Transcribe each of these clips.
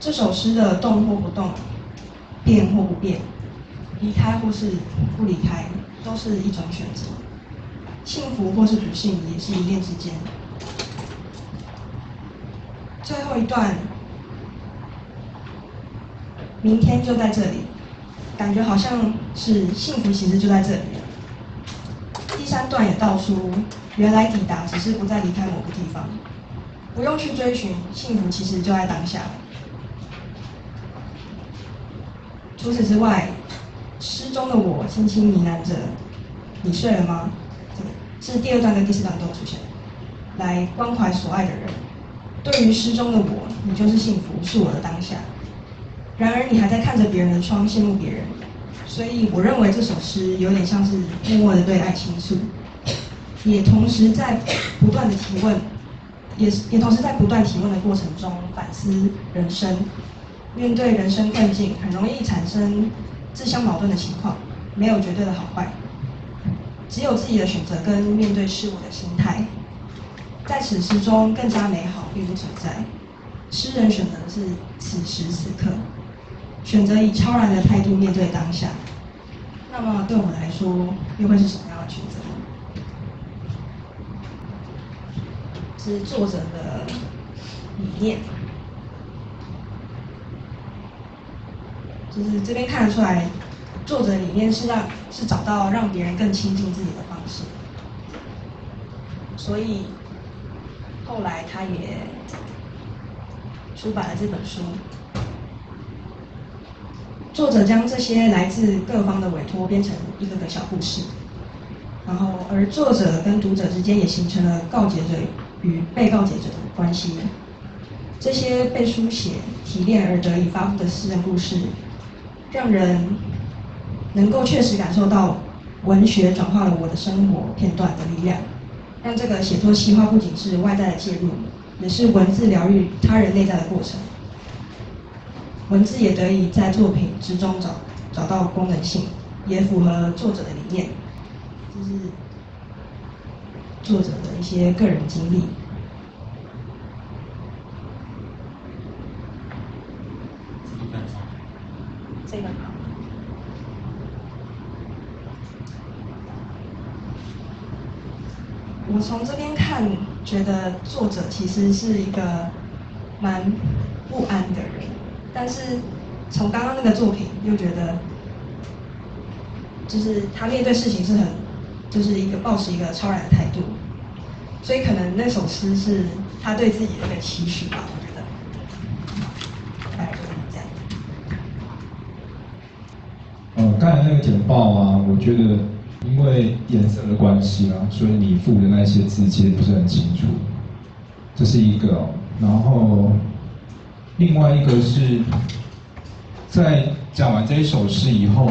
这首诗的动或不动，变或不变，离开或是不离开，都是一种选择。幸福或是不幸，也是一念之间。最后一段，明天就在这里，感觉好像是幸福，其实就在这里。第三段也道出，原来抵达只是不再离开某个地方，不用去追寻幸福，其实就在当下。除此之外，诗中的我轻轻呢喃着：“你睡了吗？”是第二段跟第四段都出现，来关怀所爱的人。对于诗中的我，你就是幸福，是我的当下。然而你还在看着别人的窗，羡慕别人。所以我认为这首诗有点像是默默的对爱倾诉，也同时在不断的提问，也也同时在不断提问的过程中反思人生。面对人生困境，很容易产生自相矛盾的情况，没有绝对的好坏，只有自己的选择跟面对事物的心态。在此时中，更加美好并不存在。诗人选择的是此时此刻，选择以超然的态度面对当下。那么对我们来说，又会是什么样的选择？是作者的理念。就是这边看得出来，作者理念是让是找到让别人更亲近自己的方式，所以后来他也出版了这本书。作者将这些来自各方的委托编成一个个小故事，然后而作者跟读者之间也形成了告解者与被告解者的关系。这些被书写、提炼而得以发布的私人故事。让人能够确实感受到文学转化了我的生活片段的力量，让这个写作细化不仅是外在的介入，也是文字疗愈他人内在的过程。文字也得以在作品之中找找到功能性，也符合作者的理念，这是作者的一些个人经历。这个好。我从这边看，觉得作者其实是一个蛮不安的人，但是从刚刚那个作品又觉得，就是他面对事情是很，就是一个保持一个超然的态度，所以可能那首诗是他对自己的一个期许吧。我觉得，大概是这样。嗯刚才那个简报啊，我觉得因为颜色的关系啊，所以你附的那些字其实不是很清楚。这是一个，然后另外一个是在讲完这一首诗以后，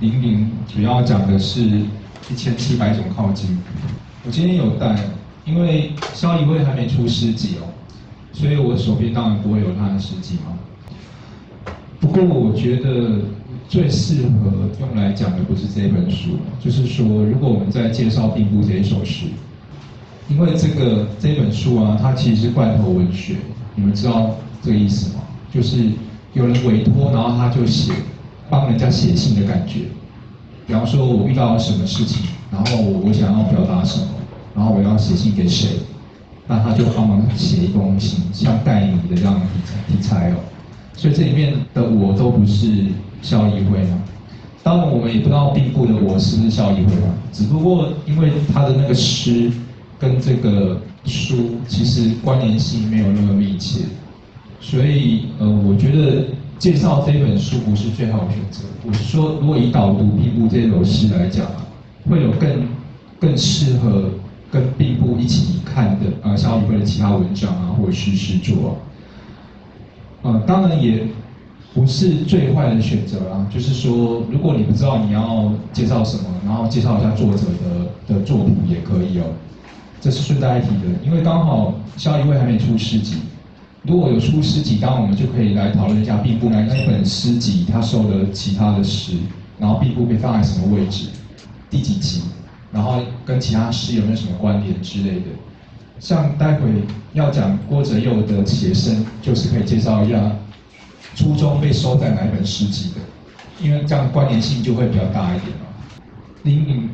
玲玲主要讲的是一千七百种靠近。我今天有带，因为萧一慧还没出诗集哦，所以我手边当然不会有他的诗集嘛。不过我觉得。最适合用来讲的不是这本书，就是说，如果我们在介绍《并不》这一首诗，因为这个这本书啊，它其实是罐头文学，你们知道这个意思吗？就是有人委托，然后他就写，帮人家写信的感觉。比方说，我遇到了什么事情，然后我我想要表达什么，然后我要写信给谁，那他就帮忙写一封信，像代理的这样题材题材哦。所以这里面的我都不是。肖一辉嘛，当然我们也不知道病故的我是不是肖一辉嘛，只不过因为他的那个诗跟这个书其实关联性没有那么密切，所以呃，我觉得介绍这本书不是最好的选择。我是说，如果以导读并不这首诗来讲，会有更更适合跟并不一起看的呃肖一辉的其他文章啊，或者是诗作，啊呃，当然也。不是最坏的选择啦，就是说，如果你不知道你要介绍什么，然后介绍一下作者的的作品也可以哦。这是顺带一提的，因为刚好肖一位还没出诗集，如果有出诗集，当然我们就可以来讨论一下并不那那本诗集他收的其他的诗，然后并不被放在什么位置，第几集，然后跟其他诗有没有什么关联之类的。像待会要讲郭哲佑的写生，就是可以介绍一下。初中被收在哪一本诗集的，因为这样关联性就会比较大一点嘛。您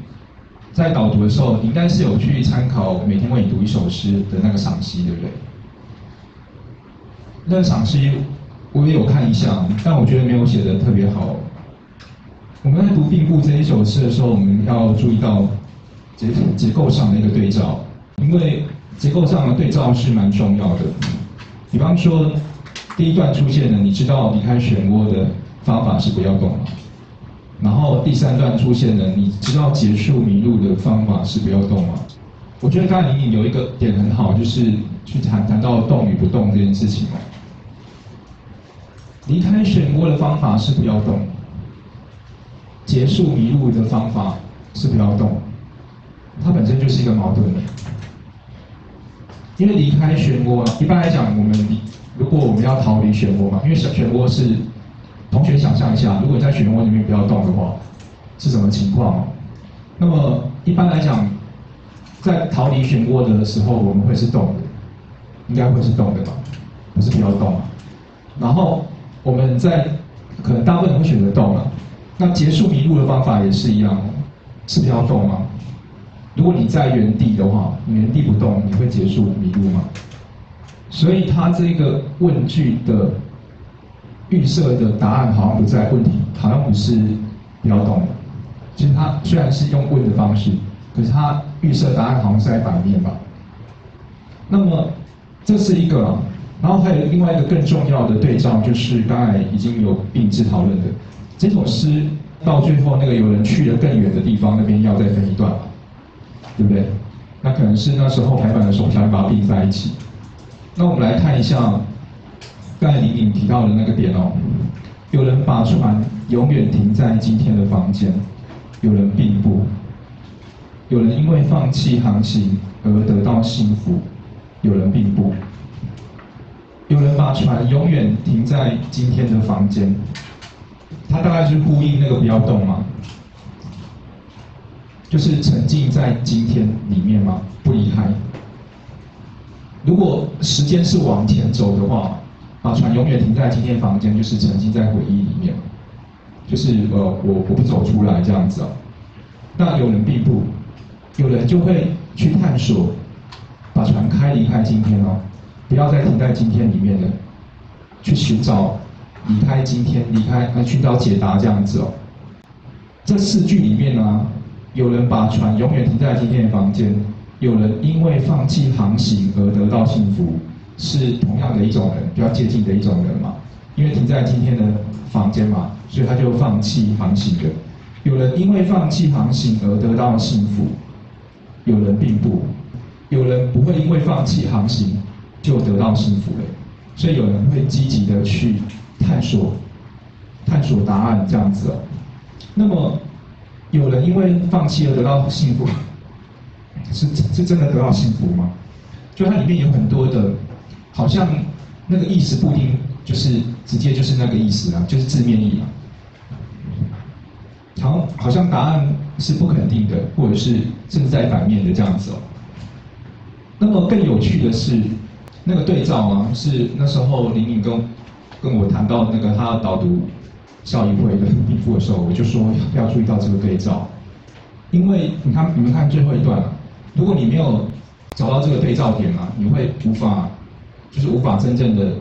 在导读的时候，你应该是有去参考每天为你读一首诗的那个赏析，对不对？那个赏析我也有看一下，但我觉得没有写的特别好。我们在读并部这一首诗的时候，我们要注意到结结构上的一个对照，因为结构上的对照是蛮重要的。比方说，第一段出现了，你知道离开漩涡的方法是不要动吗？然后第三段出现了，你知道结束迷路的方法是不要动吗？我觉得刚才玲玲有一个点很好，就是去谈谈到动与不动这件事情哦。离开漩涡的方法是不要动。结束迷路的方法是不要动，它本身就是一个矛盾的。因为离开漩涡啊，一般来讲，我们如果我们要逃离漩涡嘛，因为漩涡是，同学想象一下，如果在漩涡里面不要动的话，是什么情况？那么一般来讲，在逃离漩涡的时候，我们会是动的，应该会是动的吧？不是不要动。然后我们在可能大部分人会选择动了。那结束迷路的方法也是一样，是不是要动吗？如果你在原地的话，你原地不动，你会结束迷路吗？所以他这个问句的预设的答案好像不在问题，好像不是不要动。其实他虽然是用问的方式，可是他预设答案好像是在反面吧。那么这是一个，然后还有另外一个更重要的对照，就是刚才已经有并置讨论的。这首诗到最后，那个有人去了更远的地方，那边要再分一段，对不对？那可能是那时候排版的时候，想把它并在一起。那我们来看一下刚才玲玲提到的那个点哦，有人把船永远停在今天的房间，有人并不，有人因为放弃航行而得到幸福，有人并不，有人把船永远停在今天的房间。它大概是呼应那个不要动嘛？就是沉浸在今天里面吗？不离开。如果时间是往前走的话，把船永远停在今天房间，就是沉浸在回忆里面，就是呃，我我不走出来这样子啊。那有人并不，有人就会去探索，把船开离开今天哦，不要再停在今天里面了，去寻找。离开今天，离开来寻找解答这样子哦。这四句里面呢，有人把船永远停在今天的房间，有人因为放弃航行而得到幸福，是同样的一种人，比较接近的一种人嘛。因为停在今天的房间嘛，所以他就放弃航行了。有人因为放弃航行而得到幸福，有人并不，有人不会因为放弃航行就得到幸福了，所以有人会积极的去。探索，探索答案这样子哦。那么，有人因为放弃而得到幸福，是是真的得到幸福吗？就它里面有很多的，好像那个意思不一定就是直接就是那个意思啊，就是字面意啊。好，好像答案是不肯定的，或者是正在反面的这样子哦。那么更有趣的是，那个对照啊，是那时候林敏跟。跟我谈到那个他导读效益会的禀赋的时候，我就说要注意到这个对照，因为你看你们看最后一段，如果你没有找到这个对照点啊，你会无法就是无法真正的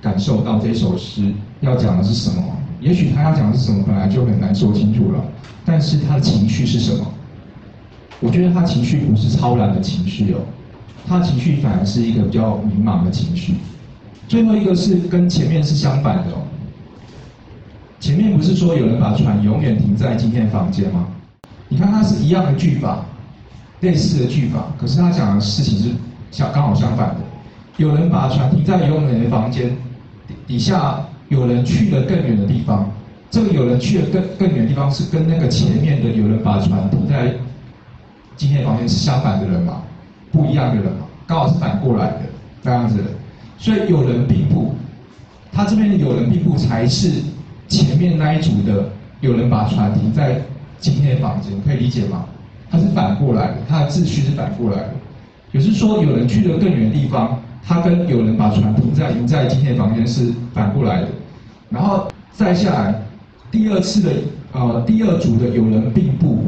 感受到这首诗要讲的是什么。也许他要讲的是什么，本来就很难说清楚了，但是他的情绪是什么？我觉得他情绪不是超然的情绪哦，他的情绪反而是一个比较迷茫的情绪。最后一个是跟前面是相反的哦。前面不是说有人把船永远停在今天的房间吗？你看它是一样的句法，类似的句法，可是他讲的事情是相刚好相反的。有人把船停在永远的房间底下，有人去了更远的地方。这个有人去了更更远的地方，是跟那个前面的有人把船停在今天的房间是相反的人嘛？不一样的人嘛？刚好是反过来的那样子。所以有人并不，他这边的有人并不才是前面那一组的有人把船停在今天的房间，可以理解吗？它是反过来的，它的秩序是反过来的。也是说有人去了更远的地方，他跟有人把船停在停在今天的房间是反过来的。然后再下来，第二次的呃第二组的有人并布，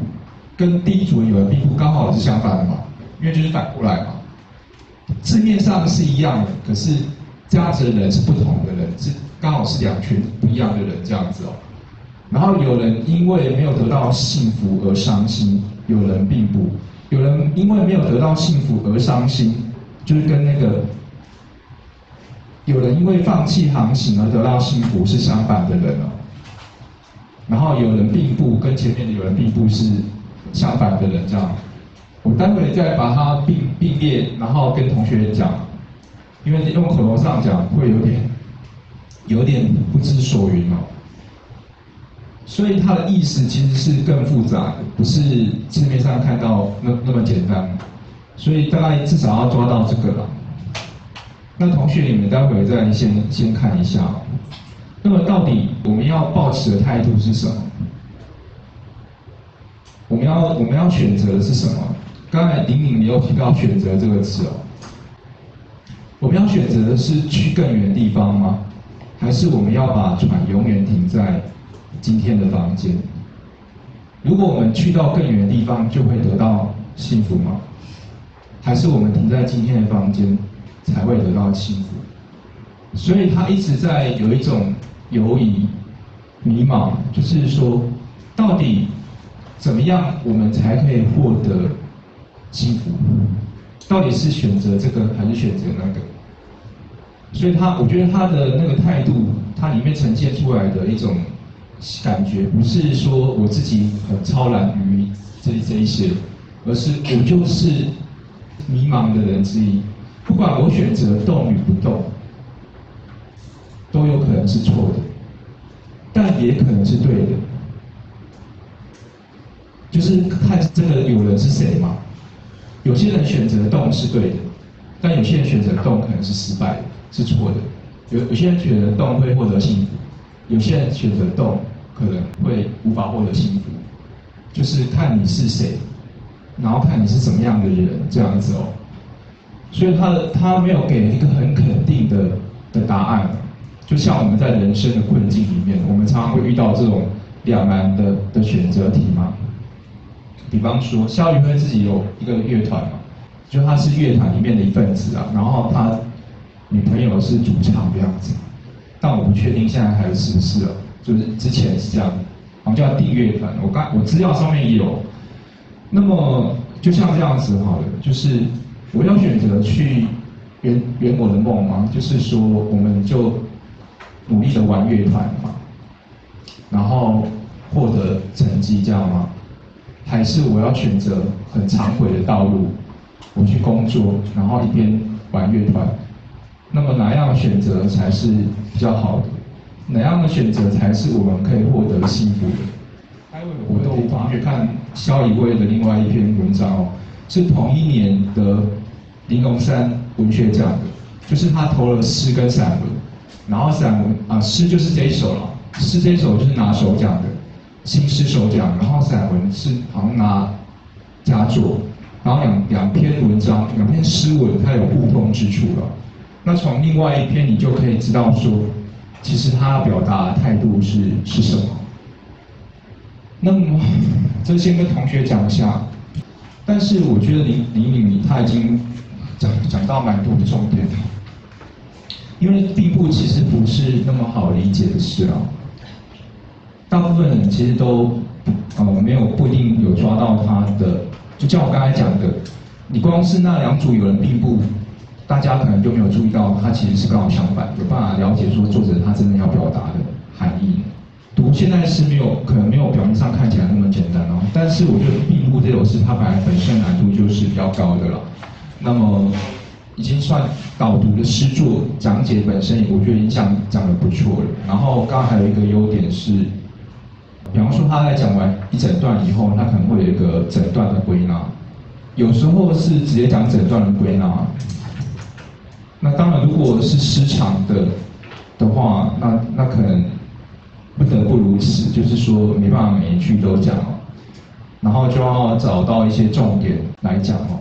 跟第一组的有人并布刚好是相反的嘛，因为就是反过来嘛。字面上是一样的，可是这样子的人是不同的人，是刚好是两群不一样的人这样子哦。然后有人因为没有得到幸福而伤心，有人并不，有人因为没有得到幸福而伤心，就是跟那个有人因为放弃航行而得到幸福是相反的人哦。然后有人并不跟前面的有人并不是相反的人这样。我待会再把它并并列，然后跟同学讲，因为用口头上讲会有点有点不知所云哦。所以它的意思其实是更复杂的，不是字面上看到那那么简单。所以大概至少要抓到这个了。那同学你们待会再先先看一下。那么到底我们要保持的态度是什么？我们要我们要选择的是什么？刚才玲玲你有提到选择这个词哦。我们要选择的是去更远的地方吗？还是我们要把船永远停在今天的房间？如果我们去到更远的地方，就会得到幸福吗？还是我们停在今天的房间才会得到幸福？所以他一直在有一种犹疑、迷茫，就是说，到底怎么样我们才可以获得幸福？到底是选择这个还是选择那个？所以他，我觉得他的那个态度，他里面呈现出来的一种感觉，不是说我自己很超然于这这一些，而是我就是迷茫的人之一。不管我选择动与不动，都有可能是错的，但也可能是对的。就是看这个有人是谁嘛。有些人选择动是对的，但有些人选择动可能是失败的。是错的，有有些人选择动会获得幸福，有些人选择动可能会无法获得幸福，就是看你是谁，然后看你是怎么样的人这样子哦。所以他的他没有给一个很肯定的的答案，就像我们在人生的困境里面，我们常常会遇到这种两难的的选择题嘛。比方说，肖宇辉自己有一个乐团嘛，就他是乐团里面的一份子啊，然后他。女朋友是主唱这样子，但我不确定现在还是不是了。就是之前是这样，我们叫订阅团。我刚我资料上面有。那么就像这样子好了，就是我要选择去圆圆我的梦吗？就是说我们就努力的玩乐团嘛，然后获得成绩这样吗？还是我要选择很长轨的道路，我去工作，然后一边玩乐团？那么哪样选择才是比较好的？哪样的选择才是我们可以获得幸福的？待会我都同学看肖以威的另外一篇文章哦，是同一年的玲珑山文学奖的，就是他投了诗跟散文，然后散文啊诗就是这一首了，诗这一首就是拿首奖的新诗首奖，然后散文是好像拿佳作，然后两两篇文章两篇诗文它有互通之处了。那从另外一篇，你就可以知道说，其实他表达态度是是什么。那么，这先跟同学讲一下。但是我觉得林林敏他已经讲讲到蛮多的重点了，因为并不其实不是那么好理解的事啊。大部分人其实都呃没有不一定有抓到他的，就像我刚才讲的，你光是那两组有人并不。大家可能就没有注意到，它其实是刚好相反，有办法了解说作者他真的要表达的含义。读现代诗没有可能没有表面上看起来那么简单哦，但是我觉得《并不》这首诗它本来本身难度就是比较高的了。那么已经算导读的诗作，讲解本身我觉得已经讲讲的不错了。然后刚刚还有一个优点是，比方说他在讲完一整段以后，他可能会有一个整段的归纳，有时候是直接讲整段的归纳。那当然，如果是失常的的话，那那可能不得不如此，就是说没办法每一句都讲，然后就要找到一些重点来讲哦。